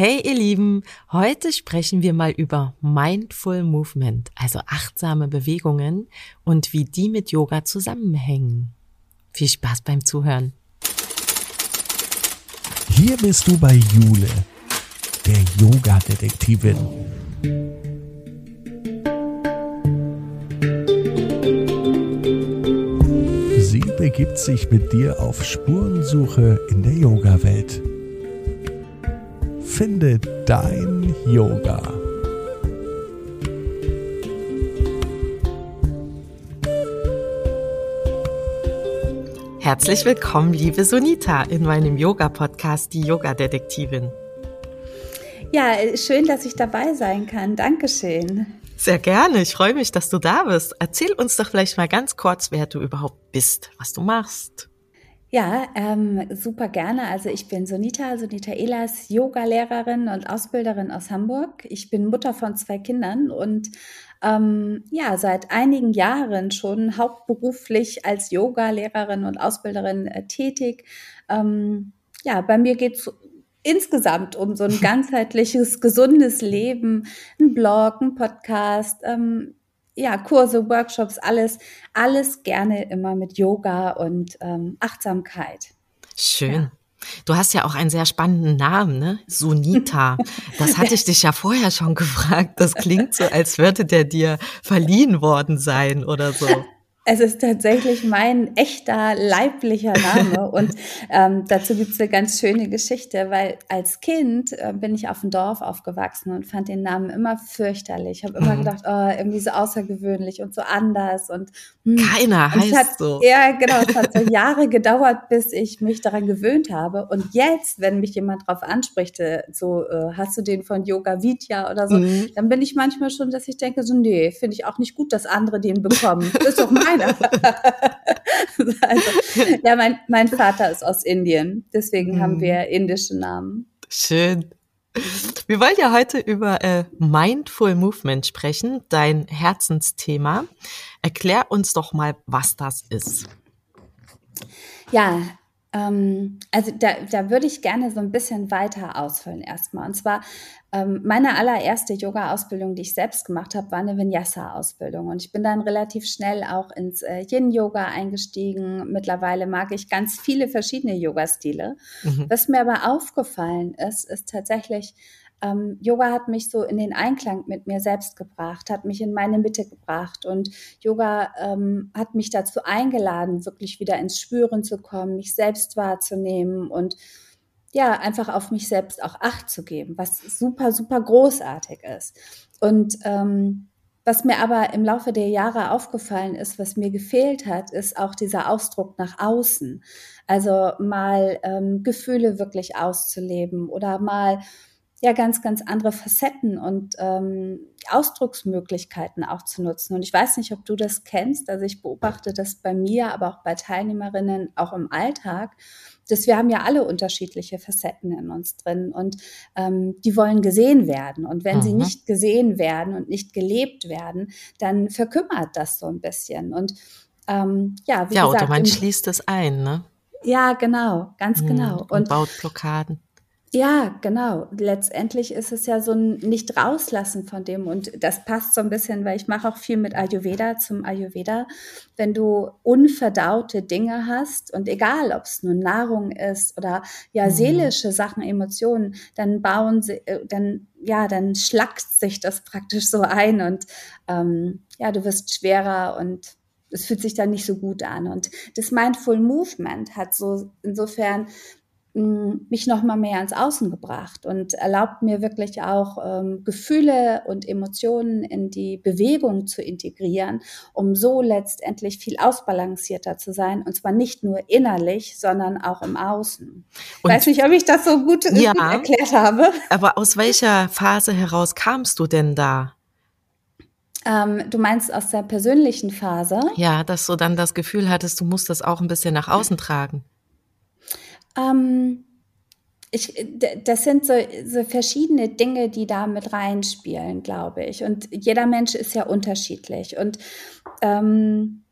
Hey ihr Lieben, heute sprechen wir mal über Mindful Movement, also achtsame Bewegungen und wie die mit Yoga zusammenhängen. Viel Spaß beim Zuhören. Hier bist du bei Jule, der Yoga-Detektivin. Sie begibt sich mit dir auf Spurensuche in der Yoga-Welt. Finde dein Yoga. Herzlich willkommen, liebe Sunita, in meinem Yoga-Podcast, die Yoga-Detektivin. Ja, schön, dass ich dabei sein kann. Dankeschön. Sehr gerne. Ich freue mich, dass du da bist. Erzähl uns doch vielleicht mal ganz kurz, wer du überhaupt bist, was du machst. Ja, ähm, super gerne. Also ich bin Sonita, Sonita Elas, Yoga-Lehrerin und Ausbilderin aus Hamburg. Ich bin Mutter von zwei Kindern und ähm, ja, seit einigen Jahren schon hauptberuflich als Yoga-Lehrerin und Ausbilderin äh, tätig. Ähm, ja, bei mir geht's insgesamt um so ein ganzheitliches, gesundes Leben, ein Blog, ein Podcast, ähm, ja, Kurse, Workshops, alles, alles gerne immer mit Yoga und ähm, Achtsamkeit. Schön. Ja. Du hast ja auch einen sehr spannenden Namen, ne? Sunita. Das hatte ich dich ja vorher schon gefragt. Das klingt so, als würde der dir verliehen worden sein oder so. Es ist tatsächlich mein echter leiblicher Name und ähm, dazu gibt es eine ganz schöne Geschichte, weil als Kind äh, bin ich auf dem Dorf aufgewachsen und fand den Namen immer fürchterlich. Ich habe immer mhm. gedacht, oh, irgendwie so außergewöhnlich und so anders und hm. keiner und heißt hat, so. Ja, genau. Es hat so Jahre gedauert, bis ich mich daran gewöhnt habe. Und jetzt, wenn mich jemand darauf anspricht, äh, so äh, hast du den von Yoga Vidya oder so, mhm. dann bin ich manchmal schon, dass ich denke, so nee, finde ich auch nicht gut, dass andere den bekommen. Das ist doch mein keiner. also, ja, mein, mein Vater ist aus Indien, deswegen mhm. haben wir indische Namen. Schön. Wir wollen ja heute über äh, Mindful Movement sprechen, dein Herzensthema. Erklär uns doch mal, was das ist. Ja, ähm, also da, da würde ich gerne so ein bisschen weiter ausfüllen erstmal. Und zwar ähm, meine allererste Yoga-Ausbildung, die ich selbst gemacht habe, war eine Vinyasa-Ausbildung. Und ich bin dann relativ schnell auch ins äh, Yin-Yoga eingestiegen. Mittlerweile mag ich ganz viele verschiedene Yoga-Stile. Mhm. Was mir aber aufgefallen ist, ist tatsächlich, ähm, Yoga hat mich so in den Einklang mit mir selbst gebracht, hat mich in meine Mitte gebracht und Yoga ähm, hat mich dazu eingeladen, wirklich wieder ins Spüren zu kommen, mich selbst wahrzunehmen und ja, einfach auf mich selbst auch Acht zu geben, was super, super großartig ist. Und ähm, was mir aber im Laufe der Jahre aufgefallen ist, was mir gefehlt hat, ist auch dieser Ausdruck nach außen. Also mal ähm, Gefühle wirklich auszuleben oder mal ja ganz, ganz andere Facetten und ähm, Ausdrucksmöglichkeiten auch zu nutzen. Und ich weiß nicht, ob du das kennst. Also ich beobachte das bei mir, aber auch bei Teilnehmerinnen, auch im Alltag, dass wir haben ja alle unterschiedliche Facetten in uns drin und ähm, die wollen gesehen werden. Und wenn mhm. sie nicht gesehen werden und nicht gelebt werden, dann verkümmert das so ein bisschen. Und ähm, ja, wie ja, gesagt, oder man schließt es ein, ne? Ja, genau, ganz mhm. genau. Und, und baut Blockaden. Ja, genau. Letztendlich ist es ja so ein Nicht-Rauslassen von dem. Und das passt so ein bisschen, weil ich mache auch viel mit Ayurveda zum Ayurveda. Wenn du unverdaute Dinge hast und egal, ob es nur Nahrung ist oder ja mhm. seelische Sachen, Emotionen, dann bauen sie, äh, dann ja, dann schlackt sich das praktisch so ein und ähm, ja, du wirst schwerer und es fühlt sich dann nicht so gut an. Und das Mindful Movement hat so insofern mich noch mal mehr ans Außen gebracht und erlaubt mir wirklich auch ähm, Gefühle und Emotionen in die Bewegung zu integrieren, um so letztendlich viel ausbalancierter zu sein und zwar nicht nur innerlich, sondern auch im Außen. Ich weiß nicht, ob ich das so gut, ja, gut erklärt habe. Aber aus welcher Phase heraus kamst du denn da? Ähm, du meinst aus der persönlichen Phase? Ja, dass du dann das Gefühl hattest, du musst das auch ein bisschen nach außen tragen. Ähm, ich, das sind so, so verschiedene Dinge, die da mit reinspielen, glaube ich. Und jeder Mensch ist ja unterschiedlich. Und ähm,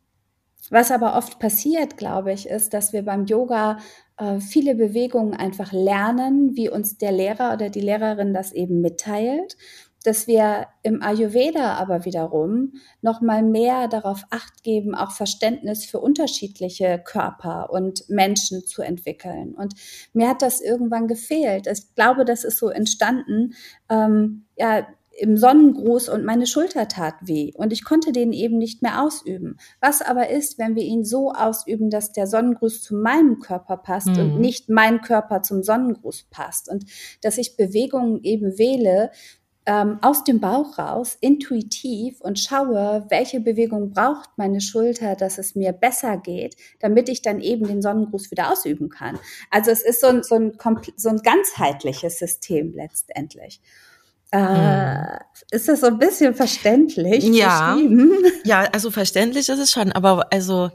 Was aber oft passiert, glaube ich, ist, dass wir beim Yoga äh, viele Bewegungen einfach lernen, wie uns der Lehrer oder die Lehrerin das eben mitteilt, dass wir im Ayurveda aber wiederum noch mal mehr darauf acht geben, auch Verständnis für unterschiedliche Körper und Menschen zu entwickeln. Und mir hat das irgendwann gefehlt. Ich glaube, das ist so entstanden, ähm, ja, im Sonnengruß und meine Schulter tat weh und ich konnte den eben nicht mehr ausüben. Was aber ist, wenn wir ihn so ausüben, dass der Sonnengruß zu meinem Körper passt mhm. und nicht mein Körper zum Sonnengruß passt und dass ich Bewegungen eben wähle, ähm, aus dem Bauch raus, intuitiv und schaue, welche Bewegung braucht meine Schulter, dass es mir besser geht, damit ich dann eben den Sonnengruß wieder ausüben kann. Also es ist so ein, so ein, so ein ganzheitliches System letztendlich. Äh, hm. Ist das so ein bisschen verständlich? Ja, ja, also verständlich ist es schon, aber also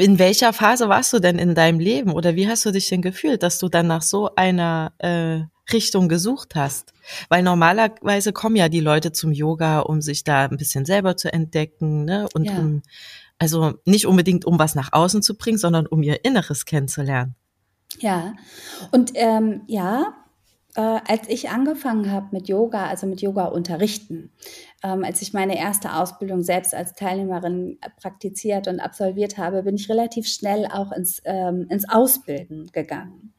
in welcher Phase warst du denn in deinem Leben oder wie hast du dich denn gefühlt, dass du dann nach so einer äh, Richtung gesucht hast? Weil normalerweise kommen ja die Leute zum Yoga, um sich da ein bisschen selber zu entdecken, ne? Und ja. um, also nicht unbedingt um was nach außen zu bringen, sondern um ihr Inneres kennenzulernen. Ja, und ähm, ja, äh, als ich angefangen habe mit Yoga, also mit Yoga unterrichten, ähm, als ich meine erste Ausbildung selbst als Teilnehmerin praktiziert und absolviert habe, bin ich relativ schnell auch ins, ähm, ins Ausbilden gegangen.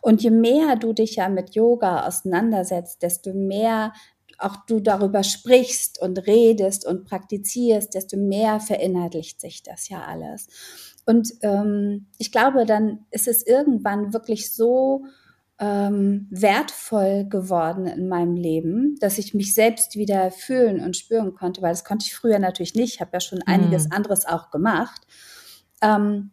Und je mehr du dich ja mit Yoga auseinandersetzt, desto mehr auch du darüber sprichst und redest und praktizierst, desto mehr verinnerlicht sich das ja alles. Und ähm, ich glaube, dann ist es irgendwann wirklich so ähm, wertvoll geworden in meinem Leben, dass ich mich selbst wieder fühlen und spüren konnte, weil das konnte ich früher natürlich nicht. Ich habe ja schon einiges mhm. anderes auch gemacht. Ähm,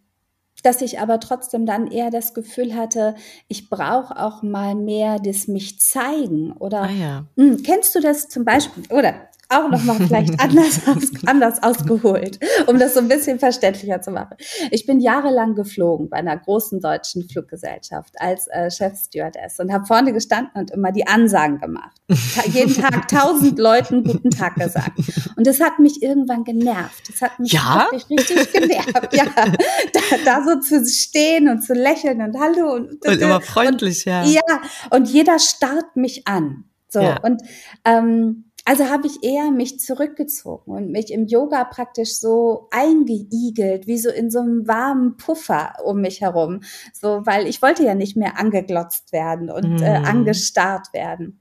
dass ich aber trotzdem dann eher das Gefühl hatte, ich brauche auch mal mehr das mich zeigen oder ah, ja. mh, hm, kennst du das zum Beispiel oder auch noch mal vielleicht anders, aus, anders ausgeholt, um das so ein bisschen verständlicher zu machen. Ich bin jahrelang geflogen bei einer großen deutschen Fluggesellschaft als äh, Chefstewardess und habe vorne gestanden und immer die Ansagen gemacht. jeden Tag tausend Leuten guten Tag gesagt. Und das hat mich irgendwann genervt. Das hat mich ja? wirklich richtig genervt. Ja, da, da, so zu stehen und zu lächeln und Hallo und, und immer freundlich, und, ja. Ja, und jeder starrt mich an. So ja. und ähm, also habe ich eher mich zurückgezogen und mich im Yoga praktisch so eingeigelt, wie so in so einem warmen Puffer um mich herum. So, weil ich wollte ja nicht mehr angeglotzt werden und mm. äh, mhm. angestarrt werden.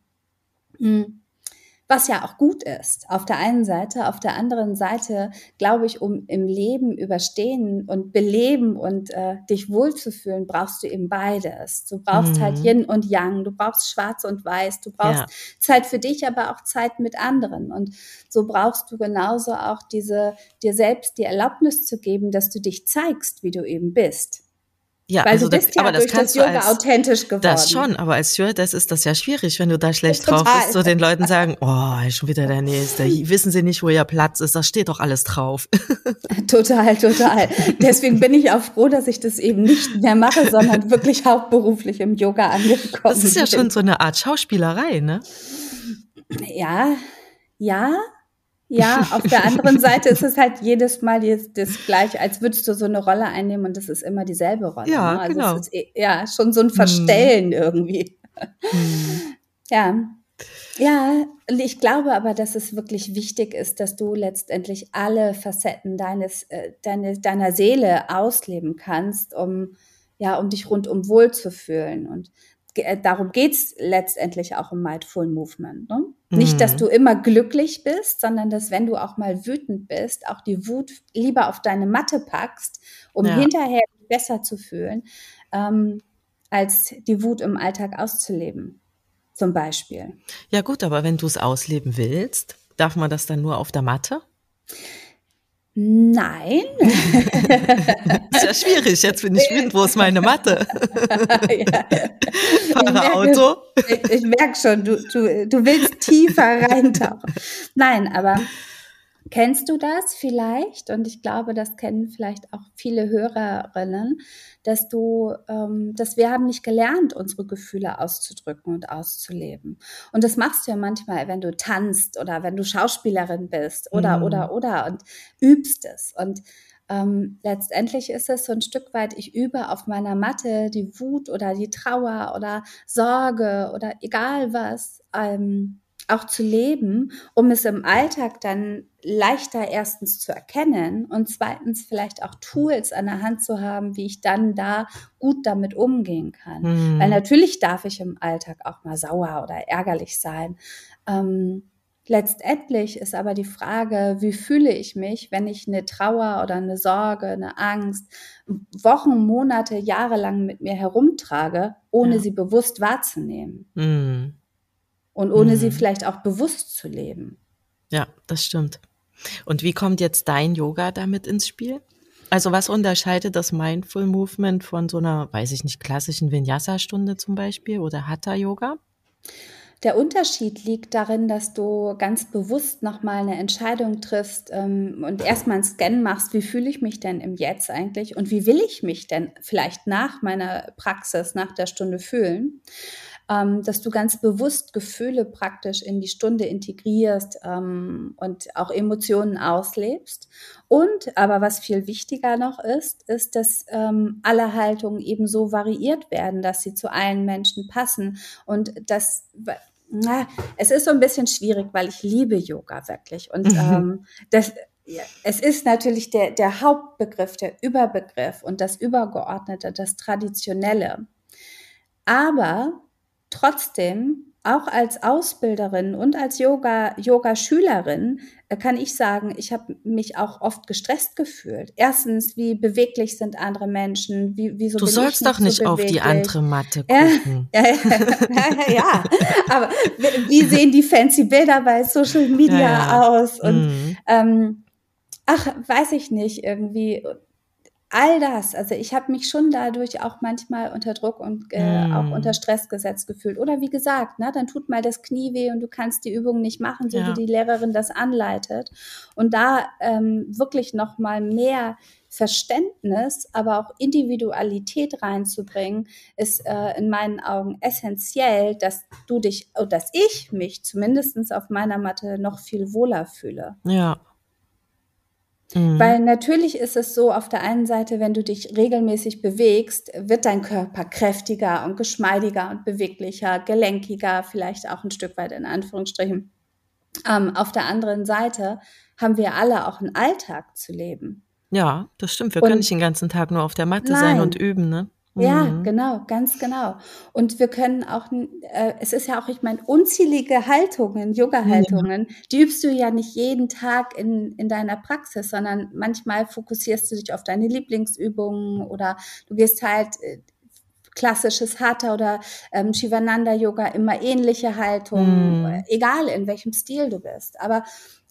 Mm was ja auch gut ist. Auf der einen Seite, auf der anderen Seite glaube ich, um im Leben überstehen und beleben und äh, dich wohlzufühlen, brauchst du eben beides. Du brauchst halt mhm. halt Yin und Yang, du brauchst Schwarz und Weiß, du brauchst ja. Zeit für dich, aber auch Zeit mit anderen. Und so brauchst du genauso auch diese dir selbst die Erlaubnis zu geben, dass du dich zeigst, wie du eben bist. Ja, Weil also bist das, ja aber das durch das Yoga als, authentisch geworden. Das schon, aber als Stewardess ist das ja schwierig, wenn du da schlecht drauf bist, so den Leuten sagen, oh, schon wieder der Nächste, wissen sie nicht, wo ihr Platz ist, da steht doch alles drauf. Total, total. Deswegen bin ich auch froh, dass ich das eben nicht mehr mache, sondern wirklich hauptberuflich im Yoga angekommen Das ist ja bin. schon so eine Art Schauspielerei, ne? Ja, ja, ja, auf der anderen Seite ist es halt jedes Mal das, das gleiche, als würdest du so eine Rolle einnehmen und das ist immer dieselbe Rolle. Ja, ne? also genau. Es ist eh, ja schon so ein Verstellen hm. irgendwie. Hm. Ja. Ja, ich glaube aber, dass es wirklich wichtig ist, dass du letztendlich alle Facetten deines, äh, deine, deiner Seele ausleben kannst, um, ja, um dich rundum wohl zu fühlen. Und äh, darum geht's letztendlich auch im Mindful Movement. Ne? Mhm. Nicht, dass mhm. du immer glücklich bist, sondern dass wenn du auch mal wütend bist, auch die Wut lieber auf deine Matte packst, um ja. hinterher besser zu fühlen, ähm, als die Wut im Alltag auszuleben, zum Beispiel. Ja gut, aber wenn du es ausleben willst, darf man das dann nur auf der Matte? Nein. ist ja schwierig. Jetzt bin ich wütend. Wo ist meine Matte? ja. Fahre Auto. Ich, ich merke schon, du, du, du willst tiefer reintauchen. Nein, aber Kennst du das vielleicht? Und ich glaube, das kennen vielleicht auch viele Hörerinnen, dass du, ähm, dass wir haben nicht gelernt, unsere Gefühle auszudrücken und auszuleben. Und das machst du ja manchmal, wenn du tanzt oder wenn du Schauspielerin bist oder, mhm. oder, oder und übst es. Und ähm, letztendlich ist es so ein Stück weit, ich übe auf meiner Matte die Wut oder die Trauer oder Sorge oder egal was. Ähm, auch zu leben, um es im Alltag dann leichter erstens zu erkennen und zweitens vielleicht auch Tools an der Hand zu haben, wie ich dann da gut damit umgehen kann. Mhm. Weil natürlich darf ich im Alltag auch mal sauer oder ärgerlich sein. Ähm, letztendlich ist aber die Frage, wie fühle ich mich, wenn ich eine Trauer oder eine Sorge, eine Angst Wochen, Monate, Jahre lang mit mir herumtrage, ohne ja. sie bewusst wahrzunehmen. Mhm und ohne mhm. sie vielleicht auch bewusst zu leben. Ja, das stimmt. Und wie kommt jetzt dein Yoga damit ins Spiel? Also was unterscheidet das Mindful Movement von so einer, weiß ich nicht, klassischen Vinyasa-Stunde zum Beispiel oder Hatha-Yoga? Der Unterschied liegt darin, dass du ganz bewusst nochmal eine Entscheidung triffst ähm, und erstmal einen Scan machst, wie fühle ich mich denn im Jetzt eigentlich und wie will ich mich denn vielleicht nach meiner Praxis, nach der Stunde fühlen ähm, dass du ganz bewusst Gefühle praktisch in die Stunde integrierst ähm, und auch Emotionen auslebst. Und aber was viel wichtiger noch ist, ist, dass ähm, alle Haltungen eben so variiert werden, dass sie zu allen Menschen passen und dass na, es ist so ein bisschen schwierig, weil ich liebe Yoga wirklich und mhm. ähm, das es ist natürlich der, der Hauptbegriff, der Überbegriff und das Übergeordnete, das Traditionelle. Aber Trotzdem, auch als Ausbilderin und als Yoga, Yoga-Schülerin äh, kann ich sagen, ich habe mich auch oft gestresst gefühlt. Erstens, wie beweglich sind andere Menschen? Wie, wieso du sollst doch nicht so auf die andere Matte gucken. Ja, ja, ja, aber wie sehen die fancy Bilder bei Social Media ja, aus? Und mhm. ähm, ach, weiß ich nicht, irgendwie all das, also ich habe mich schon dadurch auch manchmal unter Druck und äh, mm. auch unter Stress gesetzt gefühlt. Oder wie gesagt, ne, dann tut mal das Knie weh und du kannst die Übung nicht machen, so ja. wie die Lehrerin das anleitet. Und da ähm, wirklich noch mal mehr Verständnis, aber auch Individualität reinzubringen, ist äh, in meinen Augen essentiell, dass du dich, oh, dass ich mich zumindestens auf meiner Matte noch viel wohler fühle. Ja, Mhm. Weil natürlich ist es so, auf der einen Seite, wenn du dich regelmäßig bewegst, wird dein Körper kräftiger und geschmeidiger und beweglicher, gelenkiger, vielleicht auch ein Stück weit in Anführungsstrichen. Ähm, auf der anderen Seite haben wir alle auch einen Alltag zu leben. Ja, das stimmt. Wir und können nicht den ganzen Tag nur auf der Matte nein, sein und üben, ne? Ja, mhm. genau, ganz genau. Und wir können auch, äh, es ist ja auch, ich meine, unzählige Haltungen, Yoga-Haltungen, ja. die übst du ja nicht jeden Tag in, in deiner Praxis, sondern manchmal fokussierst du dich auf deine Lieblingsübungen oder du gehst halt äh, klassisches Hatha oder ähm, Shivananda Yoga immer ähnliche Haltungen, mm. egal in welchem Stil du bist. Aber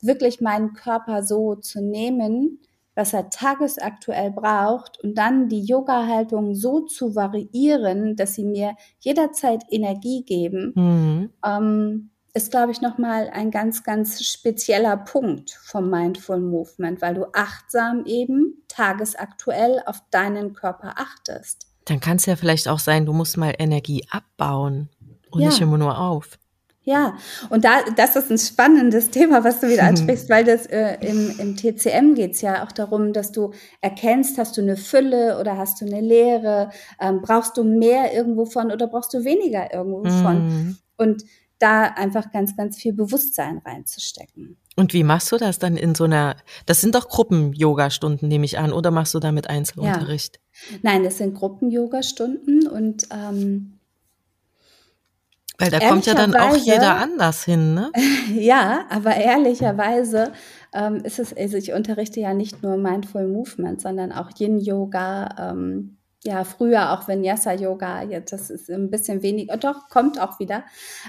wirklich meinen Körper so zu nehmen, was er tagesaktuell braucht und dann die Yoga-Haltung so zu variieren, dass sie mir jederzeit Energie geben, mhm. ähm, ist, glaube ich, nochmal ein ganz, ganz spezieller Punkt vom Mindful Movement, weil du achtsam eben tagesaktuell auf deinen Körper achtest. Dann kann es ja vielleicht auch sein, du musst mal Energie abbauen und ja. nicht immer nur auf. Ja, und da, das ist ein spannendes Thema, was du wieder ansprichst, weil das äh, im, im TCM geht's ja auch darum, dass du erkennst, hast du eine Fülle oder hast du eine Leere, ähm, brauchst du mehr irgendwo von oder brauchst du weniger irgendwo mhm. von. Und da einfach ganz, ganz viel Bewusstsein reinzustecken. Und wie machst du das dann in so einer, das sind doch Gruppen-Yoga-Stunden, nehme ich an, oder machst du damit Einzelunterricht? Ja. Nein, das sind Gruppen-Yoga-Stunden und ähm, weil da kommt ja dann auch jeder anders hin, ne? ja, aber ehrlicherweise ähm, ist es, also ich unterrichte ja nicht nur Mindful Movement, sondern auch Yin Yoga, ähm, ja, früher auch Vinyasa Yoga, jetzt das ist ein bisschen weniger, doch, kommt auch wieder.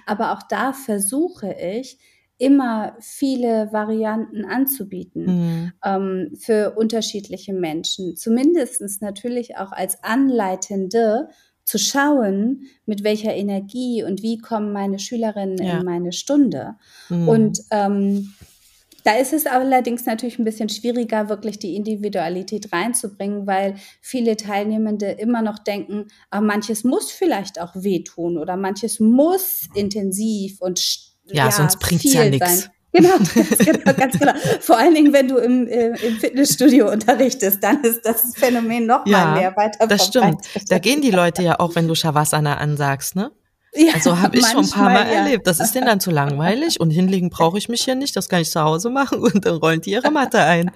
Aber auch da versuche ich, immer viele Varianten anzubieten mhm. ähm, für unterschiedliche Menschen. Zumindestens natürlich auch als Anleitende zu schauen, mit welcher Energie und wie kommen meine Schülerinnen ja. in meine Stunde. Mhm. Und ähm, da ist es allerdings natürlich ein bisschen schwieriger, wirklich die Individualität reinzubringen, weil viele Teilnehmende immer noch denken, ah, manches muss vielleicht auch wehtun oder manches muss intensiv und ja, ja sonst bringt's ja nichts. Genau, ganz genau, ganz genau. Vor allen Dingen, wenn du im, äh, im Fitnessstudio unterrichtest, dann ist das Phänomen noch ja, mal mehr weiter Das stimmt. Da gehen die Leute ja auch, wenn du Shavasana ansagst, ne? Ja, also habe ich schon ein paar Mal ja. erlebt. Das ist denen dann zu langweilig und hinlegen brauche ich mich hier nicht, das kann ich zu Hause machen und dann rollen die ihre Matte ein.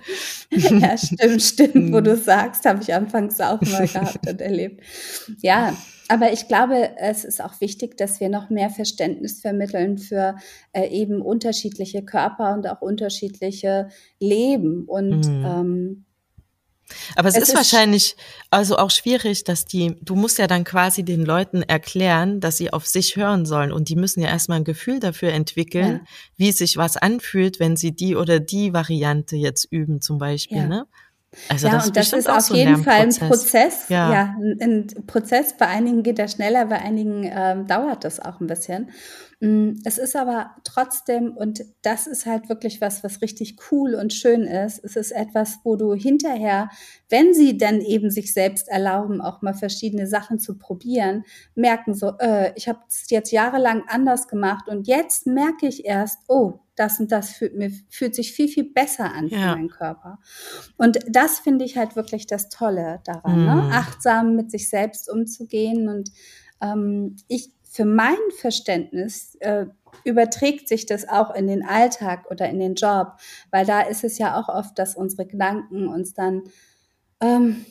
ja, stimmt, stimmt. Wo du sagst, habe ich anfangs auch mal gehabt und erlebt. Ja, aber ich glaube, es ist auch wichtig, dass wir noch mehr Verständnis vermitteln für äh, eben unterschiedliche Körper und auch unterschiedliche Leben und mhm. ähm, aber es, es ist, ist, wahrscheinlich also auch schwierig, dass die, du musst ja dann quasi den Leuten erklären, dass sie auf sich hören sollen und die müssen ja erstmal ein Gefühl dafür entwickeln, ja. wie sich was anfühlt, wenn sie die oder die Variante jetzt üben zum Beispiel, ja. ne? Also ja, das und das ist auf so jeden Fall ein Prozess. Ja. ja, ein, Prozess. Bei einigen geht er schneller, bei einigen ähm, dauert das auch ein bisschen. Mm, es ist aber trotzdem, und das ist halt wirklich was, was richtig cool und schön ist. Es ist etwas, wo du hinterher, wenn sie dann eben sich selbst erlauben, auch mal verschiedene Sachen zu probieren, merken so, äh, ich habe es jetzt jahrelang anders gemacht und jetzt merke ich erst, oh, das und das fühlt mir fühlt sich viel viel besser an für ja. meinen Körper. Und das finde ich halt wirklich das Tolle daran, ne? mhm. ne? achtsam mit sich selbst umzugehen und ähm, ich für mein Verständnis äh, überträgt sich das auch in den Alltag oder in den Job, weil da ist es ja auch oft, dass unsere Gedanken uns dann ähm,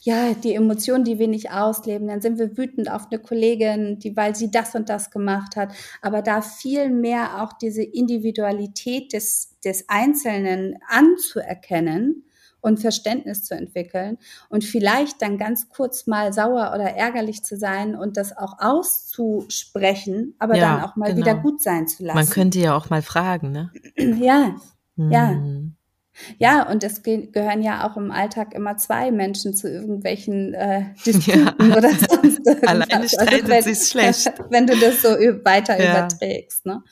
ja, die Emotionen, die wir nicht ausleben, dann sind wir wütend auf eine Kollegin, die, weil sie das und das gemacht hat. Aber da viel mehr auch diese Individualität des, des Einzelnen anzuerkennen und Verständnis zu entwickeln und vielleicht dann ganz kurz mal sauer oder ärgerlich zu sein und das auch auszusprechen, aber ja, dann auch mal genau. wieder gut sein zu lassen. Man könnte ja auch mal fragen, ne? Ja, hm. ja. Ja, und es ge gehören ja auch im Alltag immer zwei Menschen zu irgendwelchen äh, Disputen ja. oder sonst irgendwas. Alleine streitet also sich schlecht. Wenn du das so weiter ja. überträgst. Ne?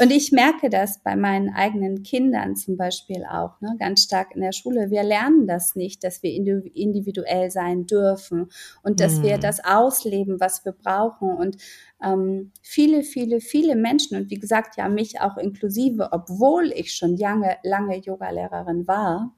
Und ich merke das bei meinen eigenen Kindern zum Beispiel auch, ne? ganz stark in der Schule. Wir lernen das nicht, dass wir individuell sein dürfen und dass hm. wir das ausleben, was wir brauchen. Und ähm, viele, viele, viele Menschen und wie gesagt ja mich auch inklusive, obwohl ich schon lange, lange Yogalehrerin war,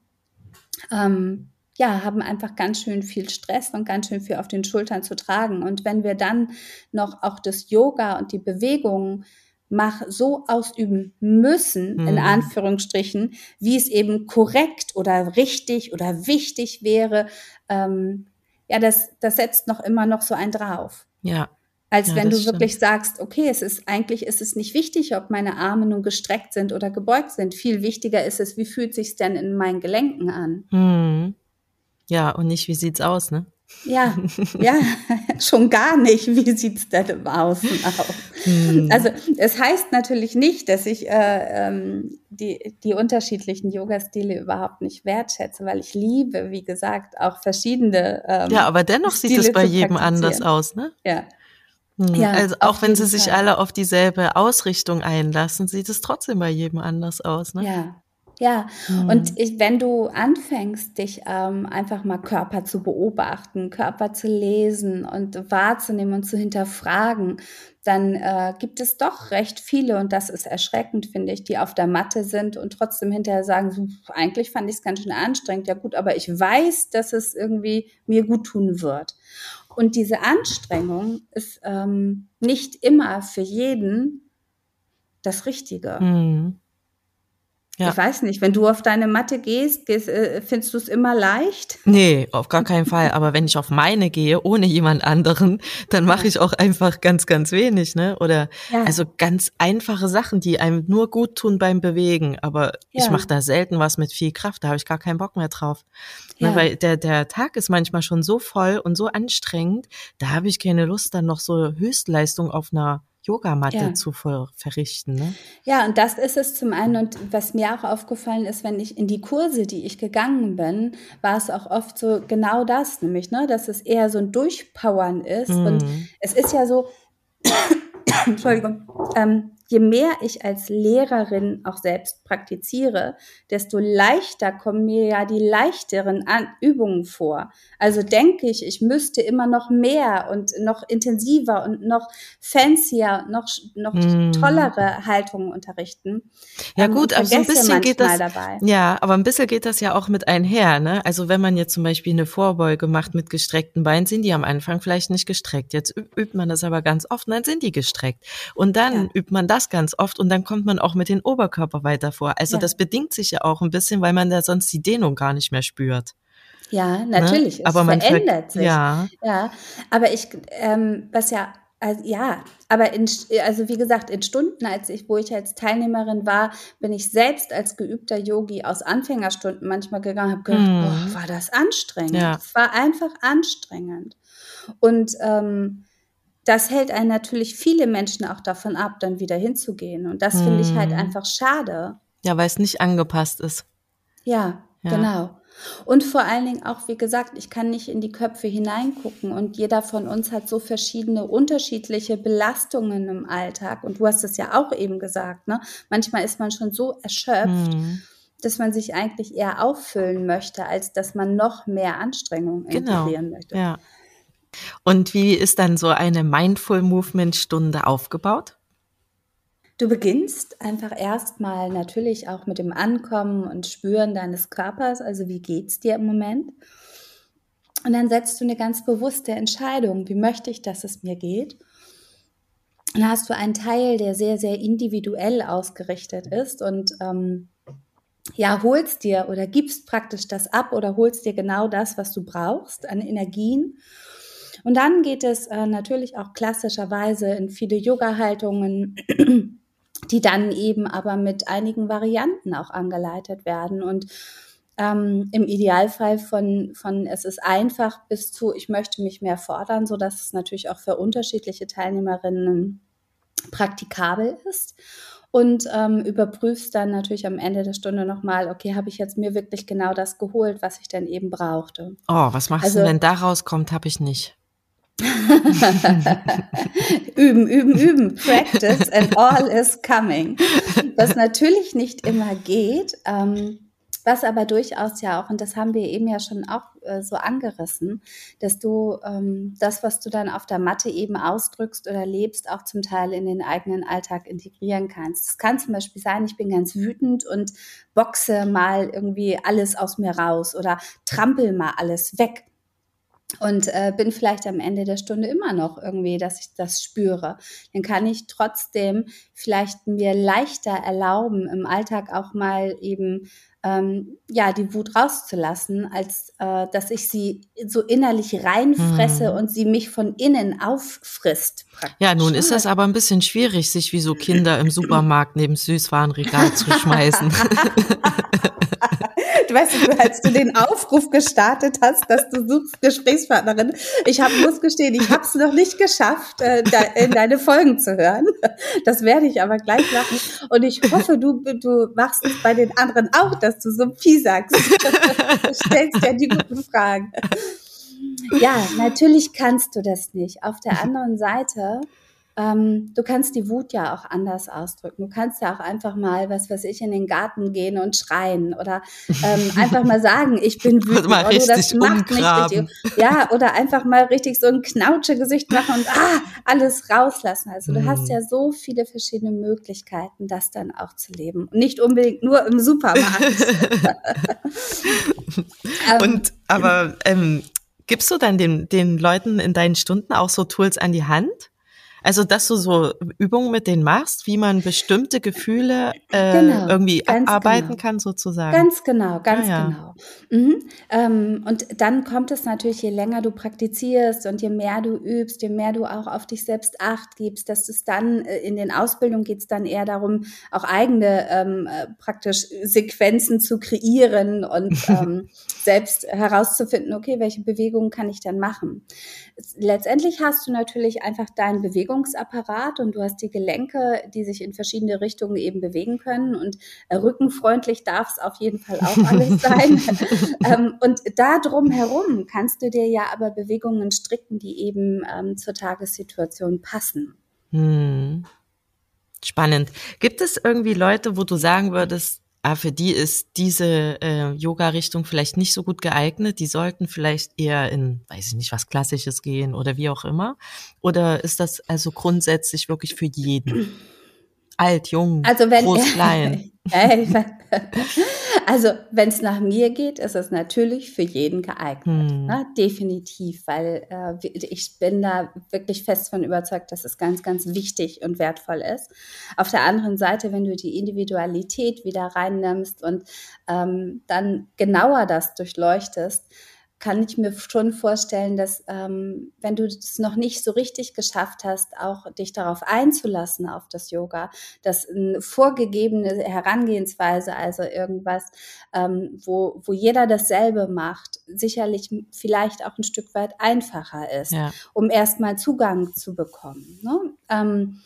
ähm, ja, haben einfach ganz schön viel Stress und ganz schön viel auf den Schultern zu tragen. Und wenn wir dann noch auch das Yoga und die Bewegungen mach, so ausüben müssen, mhm. in Anführungsstrichen, wie es eben korrekt oder richtig oder wichtig wäre, ähm, ja, das, das setzt noch immer noch so ein drauf. Ja. Als ja, wenn du stimmt. wirklich sagst, okay, es ist eigentlich ist es nicht wichtig, ob meine Arme nun gestreckt sind oder gebeugt sind. Viel wichtiger ist es, wie fühlt sich's denn in meinen Gelenken an? Hm. Ja, und nicht, wie sieht's aus, ne? Ja, ja, schon gar nicht. Wie sieht's denn im Außen aus? Hm. Also es heißt natürlich nicht, dass ich äh, ähm, die, die unterschiedlichen Yoga-Stile überhaupt nicht wertschätze, weil ich liebe, wie gesagt, auch verschiedene. Ähm, ja, aber dennoch sieht es bei jedem anders aus, ne? Ja, ja, also auch wenn sie sich Fall. alle auf dieselbe Ausrichtung einlassen, sieht es trotzdem bei jedem anders aus. Ne? Ja, ja. Mhm. Und ich, wenn du anfängst, dich ähm, einfach mal Körper zu beobachten, Körper zu lesen und wahrzunehmen und zu hinterfragen, dann äh, gibt es doch recht viele, und das ist erschreckend, finde ich, die auf der Matte sind und trotzdem hinterher sagen, so, eigentlich fand ich es ganz schön anstrengend. Ja gut, aber ich weiß, dass es irgendwie mir gut tun wird. Und diese Anstrengung ist ähm, nicht immer für jeden das Richtige. Mhm. Ja. Ich weiß nicht, wenn du auf deine Matte gehst, gehst äh, findest du es immer leicht? Nee, auf gar keinen Fall. Aber wenn ich auf meine gehe, ohne jemand anderen, dann mache ich auch einfach ganz, ganz wenig, ne? Oder ja. also ganz einfache Sachen, die einem nur gut tun beim Bewegen. Aber ja. ich mache da selten was mit viel Kraft, da habe ich gar keinen Bock mehr drauf. Ne? Weil der, der Tag ist manchmal schon so voll und so anstrengend, da habe ich keine Lust, dann noch so Höchstleistung auf einer Yogamatte ja. zu ver verrichten. Ne? Ja, und das ist es zum einen. Und was mir auch aufgefallen ist, wenn ich in die Kurse, die ich gegangen bin, war es auch oft so genau das, nämlich, ne, dass es eher so ein Durchpowern ist. Mhm. Und es ist ja so, Entschuldigung, ähm, je mehr ich als Lehrerin auch selbst praktiziere, desto leichter kommen mir ja die leichteren Übungen vor. Also denke ich, ich müsste immer noch mehr und noch intensiver und noch fancier, noch, noch hm. tollere Haltungen unterrichten. Ja ähm, gut, aber so ein bisschen geht das, dabei. ja, aber ein bisschen geht das ja auch mit einher, ne? Also wenn man jetzt zum Beispiel eine Vorbeuge macht mit gestreckten Beinen, sind die am Anfang vielleicht nicht gestreckt. Jetzt übt man das aber ganz oft, dann sind die gestreckt. Und dann ja. übt man das ganz oft und dann kommt man auch mit dem Oberkörper weiter vor. Also ja. das bedingt sich ja auch ein bisschen, weil man da sonst die Dehnung gar nicht mehr spürt. Ja, ne? natürlich. Ne? Aber man verändert sich. Ja. ja. Aber ich, ähm, was ja also, ja, aber in, also wie gesagt, in Stunden, als ich, wo ich als Teilnehmerin war, bin ich selbst als geübter Yogi aus Anfängerstunden manchmal gegangen, habe gedacht, hm. boah, war das anstrengend. Ja. Es war einfach anstrengend. Und ähm, das hält einen natürlich viele Menschen auch davon ab, dann wieder hinzugehen. Und das finde ich halt hm. einfach schade. Ja, weil es nicht angepasst ist. Ja, ja, genau. Und vor allen Dingen auch, wie gesagt, ich kann nicht in die Köpfe hineingucken und jeder von uns hat so verschiedene unterschiedliche Belastungen im Alltag. Und du hast es ja auch eben gesagt, ne? Manchmal ist man schon so erschöpft, hm. dass man sich eigentlich eher auffüllen möchte, als dass man noch mehr Anstrengung genau. integrieren möchte. Ja. Und wie ist dann so eine Mindful Movement Stunde aufgebaut? Du beginnst einfach erstmal natürlich auch mit dem Ankommen und Spüren deines Körpers, also wie geht's dir im Moment? Und dann setzt du eine ganz bewusste Entscheidung, wie möchte ich, dass es mir geht? Und dann hast du einen Teil, der sehr, sehr individuell ausgerichtet ist und ähm, ja, holst dir oder gibst praktisch das ab oder holst dir genau das, was du brauchst an Energien. Und dann geht es äh, natürlich auch klassischerweise in viele Yoga-Haltungen die dann eben aber mit einigen Varianten auch angeleitet werden und ähm, im Idealfall von, von es ist einfach bis zu ich möchte mich mehr fordern, so dass es natürlich auch für unterschiedliche Teilnehmerinnen praktikabel ist und ähm, überprüfst dann natürlich am Ende der Stunde nochmal, okay, habe ich jetzt mir wirklich genau das geholt, was ich denn eben brauchte. Oh, was machst also, du, wenn da rauskommt, habe ich nicht. üben, üben, üben. Practice and all is coming. Was natürlich nicht immer geht, ähm, was aber durchaus ja auch, und das haben wir eben ja schon auch äh, so angerissen, dass du ähm, das, was du dann auf der Matte eben ausdrückst oder lebst, auch zum Teil in den eigenen Alltag integrieren kannst. Das kann zum Beispiel sein, ich bin ganz wütend und boxe mal irgendwie alles aus mir raus oder trampel mal alles weg und äh, bin vielleicht am Ende der Stunde immer noch irgendwie, dass ich das spüre. Dann kann ich trotzdem vielleicht mir leichter erlauben, im Alltag auch mal eben ähm, ja die Wut rauszulassen, als äh, dass ich sie so innerlich reinfresse hm. und sie mich von innen auffrisst. Ja, nun ist das aber ein bisschen schwierig, sich wie so Kinder im Supermarkt neben Süßwarenregal zu schmeißen. du weißt, du, als du den Aufruf gestartet hast, dass du suchst Gesprächspartnerin. Ich hab, muss gestehen, ich habe es noch nicht geschafft, äh, in deine Folgen zu hören. Das werde ich aber gleich machen. Und ich hoffe, du, du machst es bei den anderen auch, dass du so viel sagst. Du stellst ja die guten Fragen. Ja, natürlich kannst du das nicht. Auf der anderen Seite ähm, du kannst die Wut ja auch anders ausdrücken. Du kannst ja auch einfach mal, was weiß ich, in den Garten gehen und schreien oder ähm, einfach mal sagen, ich bin wütend. Mal oder das macht mich richtig. Ja, oder einfach mal richtig so ein Knautschegesicht machen und ah, alles rauslassen. Also du mm. hast mhm. ja so viele verschiedene Möglichkeiten, das dann auch zu leben. Und nicht unbedingt nur im Supermarkt. und ähm, aber ähm, gibst du dann den, den Leuten in deinen Stunden auch so Tools an die Hand? Also, dass du so Übungen mit denen machst, wie man bestimmte Gefühle äh, genau, irgendwie abarbeiten genau. kann, sozusagen. Ganz genau, ganz ah, ja. genau. Mhm. Ähm, und dann kommt es natürlich, je länger du praktizierst und je mehr du übst, je mehr du auch auf dich selbst acht gibst, dass es dann äh, in den Ausbildungen geht es dann eher darum, auch eigene ähm, äh, praktisch Sequenzen zu kreieren und ähm, selbst herauszufinden, okay, welche Bewegungen kann ich dann machen. Letztendlich hast du natürlich einfach deinen Bewegungsapparat und du hast die Gelenke, die sich in verschiedene Richtungen eben bewegen können und äh, rückenfreundlich darf es auf jeden Fall auch alles sein. ähm, und da drum herum kannst du dir ja aber Bewegungen stricken, die eben ähm, zur Tagessituation passen. Hm. Spannend. Gibt es irgendwie Leute, wo du sagen würdest, ah, für die ist diese äh, Yoga-Richtung vielleicht nicht so gut geeignet? Die sollten vielleicht eher in, weiß ich nicht, was Klassisches gehen oder wie auch immer? Oder ist das also grundsätzlich wirklich für jeden? Alt, jung, also wenn, groß, klein. also wenn es nach mir geht, ist es natürlich für jeden geeignet, hm. ne? definitiv, weil äh, ich bin da wirklich fest von überzeugt, dass es ganz, ganz wichtig und wertvoll ist. Auf der anderen Seite, wenn du die Individualität wieder reinnimmst und ähm, dann genauer das durchleuchtest, kann ich mir schon vorstellen, dass ähm, wenn du es noch nicht so richtig geschafft hast, auch dich darauf einzulassen auf das Yoga, dass eine vorgegebene Herangehensweise, also irgendwas, ähm, wo, wo jeder dasselbe macht, sicherlich vielleicht auch ein Stück weit einfacher ist, ja. um erstmal Zugang zu bekommen. Ne? Ähm,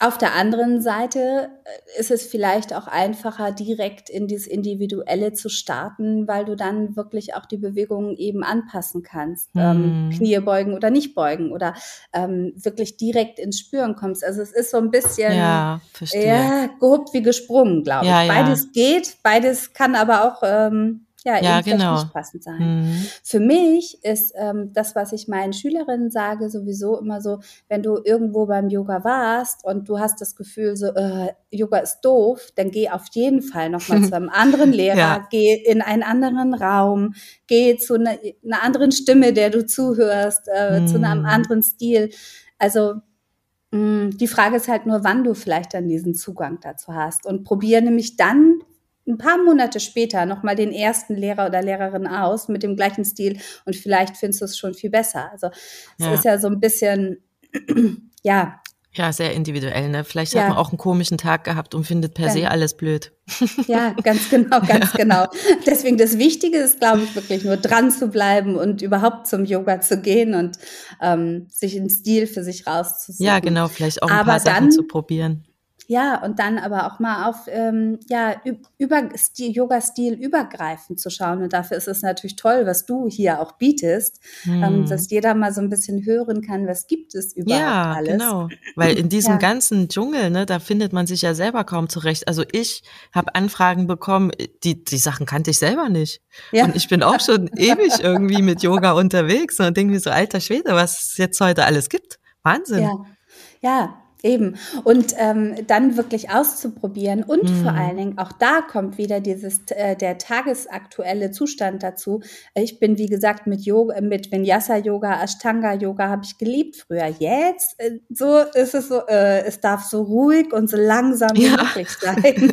auf der anderen Seite äh, ist es vielleicht auch einfacher, direkt in dieses Individuelle zu starten, weil du dann wirklich auch die Bewegungen eben anpassen kannst. Ähm, hm. Ähm, Knie beugen oder nicht beugen oder ähm, wirklich direkt ins Spüren kommst. Also es ist so ein bisschen ja, ja gehupt wie gesprungen, glaube ich. Ja, beides ja. geht, beides kann aber auch ähm, ja, ja genau. nicht passend sein. Mhm. Für mich ist ähm, das, was ich meinen Schülerinnen sage, sowieso immer so, wenn du irgendwo beim Yoga warst und du hast das Gefühl, so äh, Yoga ist doof, dann geh auf jeden Fall nochmal zu einem anderen Lehrer, ja. geh in einen anderen Raum, geh zu einer eine anderen Stimme, der du zuhörst, äh, mhm. zu einem anderen Stil. Also mm, die Frage ist halt nur, wann du vielleicht dann diesen Zugang dazu hast. Und probiere nämlich dann ein paar Monate später nochmal den ersten Lehrer oder Lehrerin aus mit dem gleichen Stil und vielleicht findest du es schon viel besser. Also es ja. ist ja so ein bisschen, ja. Ja, sehr individuell, ne? Vielleicht ja. hat man auch einen komischen Tag gehabt und findet per ja. se alles blöd. Ja, ganz genau, ganz genau. Deswegen das Wichtige ist, glaube ich, wirklich nur dran zu bleiben und überhaupt zum Yoga zu gehen und ähm, sich einen Stil für sich rauszusuchen. Ja, genau, vielleicht auch ein Aber paar Sachen dann, zu probieren. Ja, und dann aber auch mal auf ähm, ja, über Yoga-Stil übergreifend zu schauen. Und dafür ist es natürlich toll, was du hier auch bietest, hm. ähm, dass jeder mal so ein bisschen hören kann, was gibt es überhaupt ja, alles. Genau. Weil in diesem ja. ganzen Dschungel, ne, da findet man sich ja selber kaum zurecht. Also ich habe Anfragen bekommen, die, die Sachen kannte ich selber nicht. Ja. Und ich bin auch schon ewig irgendwie mit Yoga unterwegs und denke mir so, alter Schwede, was es jetzt heute alles gibt. Wahnsinn. Ja. Ja, Eben. Und ähm, dann wirklich auszuprobieren und mhm. vor allen Dingen auch da kommt wieder dieses äh, der tagesaktuelle Zustand dazu. Ich bin wie gesagt mit Yoga, mit Vinyasa Yoga, Ashtanga Yoga habe ich geliebt früher. Jetzt äh, so ist es so, äh, es darf so ruhig und so langsam wie ja. möglich sein.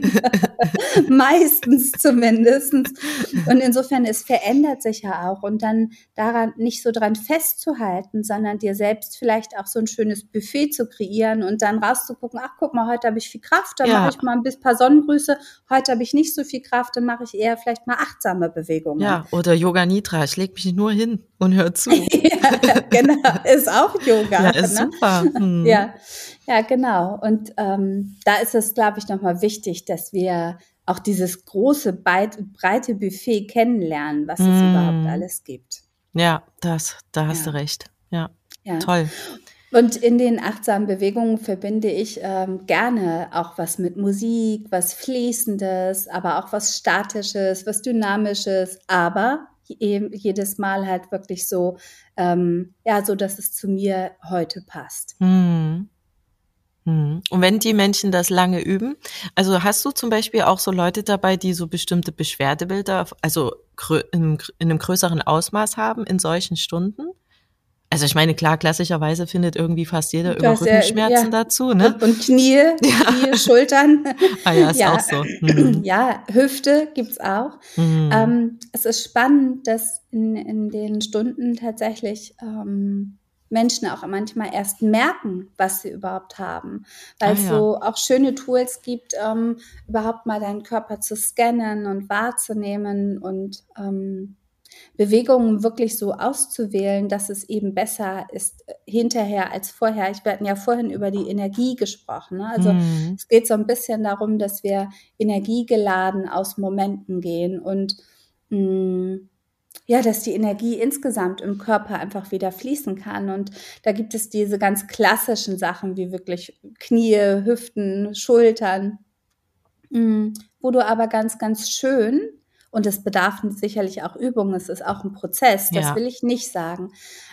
Meistens zumindest. Und insofern es verändert sich ja auch und dann daran nicht so dran festzuhalten, sondern dir selbst vielleicht auch so ein schönes Buffet zu kreieren und und dann rauszugucken, ach guck mal, heute habe ich viel Kraft, dann ja. mache ich mal ein paar Sonnengrüße, heute habe ich nicht so viel Kraft, dann mache ich eher vielleicht mal achtsame Bewegungen. Ja, oder Yoga Nidra, ich lege mich nur hin und höre zu. ja, genau, ist auch Yoga. Ja, ist ne? super. Hm. Ja, ja, genau. Und ähm, da ist es, glaube ich, nochmal wichtig, dass wir auch dieses große, breite Buffet kennenlernen, was es mm. überhaupt alles gibt. Ja, das, da hast ja. du recht. Ja, ja. toll. Und in den achtsamen Bewegungen verbinde ich ähm, gerne auch was mit Musik, was Fließendes, aber auch was Statisches, was Dynamisches, aber jedes Mal halt wirklich so, ähm, ja, so dass es zu mir heute passt. Hm. hm. Und wenn die Menschen das lange üben, also hast du zum Beispiel auch so Leute dabei, die so bestimmte Beschwerdebilder, also in einem größeren Ausmaß haben in solchen Stunden? Also ich meine, klar, klassischerweise findet irgendwie fast jeder über Rückenschmerzen ja, dazu, ne? Und, und Knie, ja. Knie, Schultern. ah ja, ist ja. auch so. Mhm. Ja, Hüfte gibt's auch. Mhm. Ähm, es ist spannend, dass in, in den Stunden tatsächlich ähm, Menschen auch manchmal erst merken, was sie überhaupt haben. Weil ah, es so auch schöne Tools gibt, ähm, überhaupt mal deinen Körper zu scannen und wahrzunehmen und ähm, Bewegungen wirklich so auszuwählen, dass es eben besser ist äh, hinterher als vorher. Ich hatten ja vorhin über die Energie gesprochen. Ne? Also mhm. es geht so ein bisschen darum, dass wir energiegeladen aus Momenten gehen und mh, mm, ja, dass die Energie insgesamt im Körper einfach wieder fließen kann. Und da gibt es diese ganz klassischen Sachen wie wirklich Knie, Hüften, Schultern, mm, wo du aber ganz, ganz schön und es bedarf sicherlich auch Übung, es ist auch ein Prozess, das ja. will ich nicht sagen.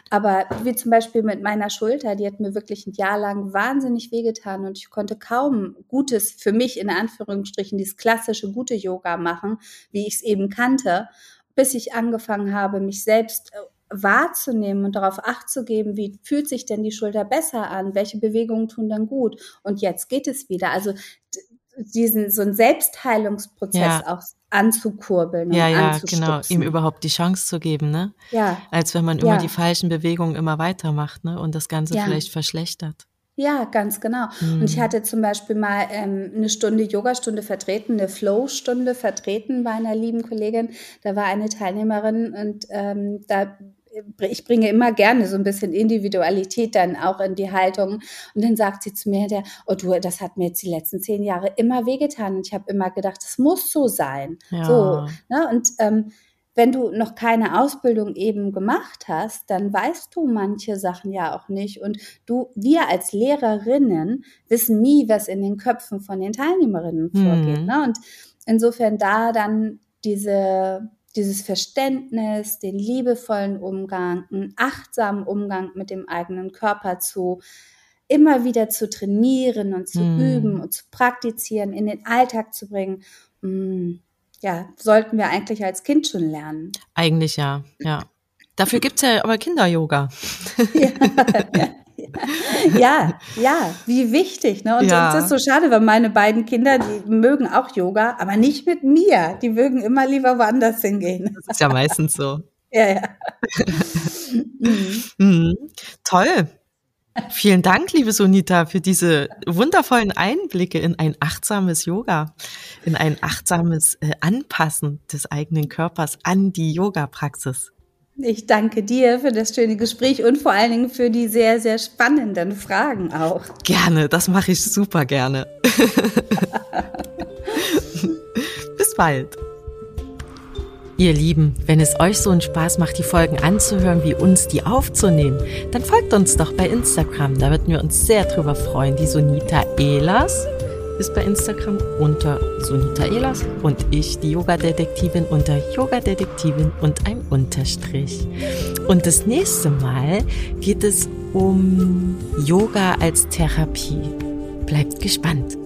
Aber wie zum Beispiel mit meiner Schulter, die hat mir wirklich ein Jahr lang wahnsinnig wehgetan und ich konnte kaum gutes, für mich in Anführungsstrichen, dieses klassische gute Yoga machen, wie ich es eben kannte, bis ich angefangen habe, mich selbst äh, wahrzunehmen und darauf acht zu geben, wie fühlt sich denn die Schulter besser an, welche Bewegungen tun dann gut und jetzt geht es wieder. Also diesen so einen Selbstheilungsprozess ja. auch anzukurbeln. Ja, ja, genau, ihm überhaupt die Chance zu geben, ne? Ja. Als wenn man immer ja. die falschen Bewegungen immer weitermacht, ne? Und das Ganze ja. vielleicht verschlechtert. Ja, ganz genau. Mhm. Und ich hm. hatte zum Beispiel mal ähm, eine Stunde Yogastunde vertreten, eine Flow-Stunde vertreten bei einer lieben Kollegin. Da war eine Teilnehmerin und ähm, da ich bringe immer gerne so ein bisschen Individualität dann auch in die Haltung. Und dann sagt sie zu mir, der, oh du, das hat mir jetzt die letzten zehn Jahre immer wehgetan. Und ich habe immer gedacht, das muss so sein. Ja. So, ne? Und ähm, wenn du noch keine Ausbildung eben gemacht hast, dann weißt du manche Sachen ja auch nicht. Und du, wir als Lehrerinnen wissen nie, was in den Köpfen von den Teilnehmerinnen vorgeht. Mhm. Ne? Und insofern da dann diese dieses Verständnis, den liebevollen Umgang, einen achtsamen Umgang mit dem eigenen Körper zu immer wieder zu trainieren und zu mm. üben und zu praktizieren, in den Alltag zu bringen. Mm, ja, sollten wir eigentlich als Kind schon lernen. Eigentlich ja, ja. Dafür gibt es ja aber Kinder-Yoga. ja, ja. ja, ja, wie wichtig. Ne? Und ja. es ist so schade, weil meine beiden Kinder, die mögen auch Yoga, aber nicht mit mir. Die mögen immer lieber woanders hingehen. Das ist ja meistens so. ja, ja. mhm. Mhm. Toll. Vielen Dank, liebe Sunita, für diese wundervollen Einblicke in ein achtsames Yoga, in ein achtsames äh, Anpassen des eigenen Körpers an die Yoga-Praxis. Ich danke dir für das schöne Gespräch und vor allen Dingen für die sehr, sehr spannenden Fragen auch. Gerne, das mache ich super gerne. Bis bald. Ihr Lieben, wenn es euch so einen Spaß macht, die Folgen anzuhören, wie uns die aufzunehmen, dann folgt uns doch bei Instagram. Da würden wir uns sehr drüber freuen. Die Sonita Elas ist bei Instagram unter Sunita Elas und ich, die Yoga-Detektivin, unter Yoga-Detektivin und ein Unterstrich. Und das nächste Mal geht es um Yoga als Therapie. Bleibt gespannt.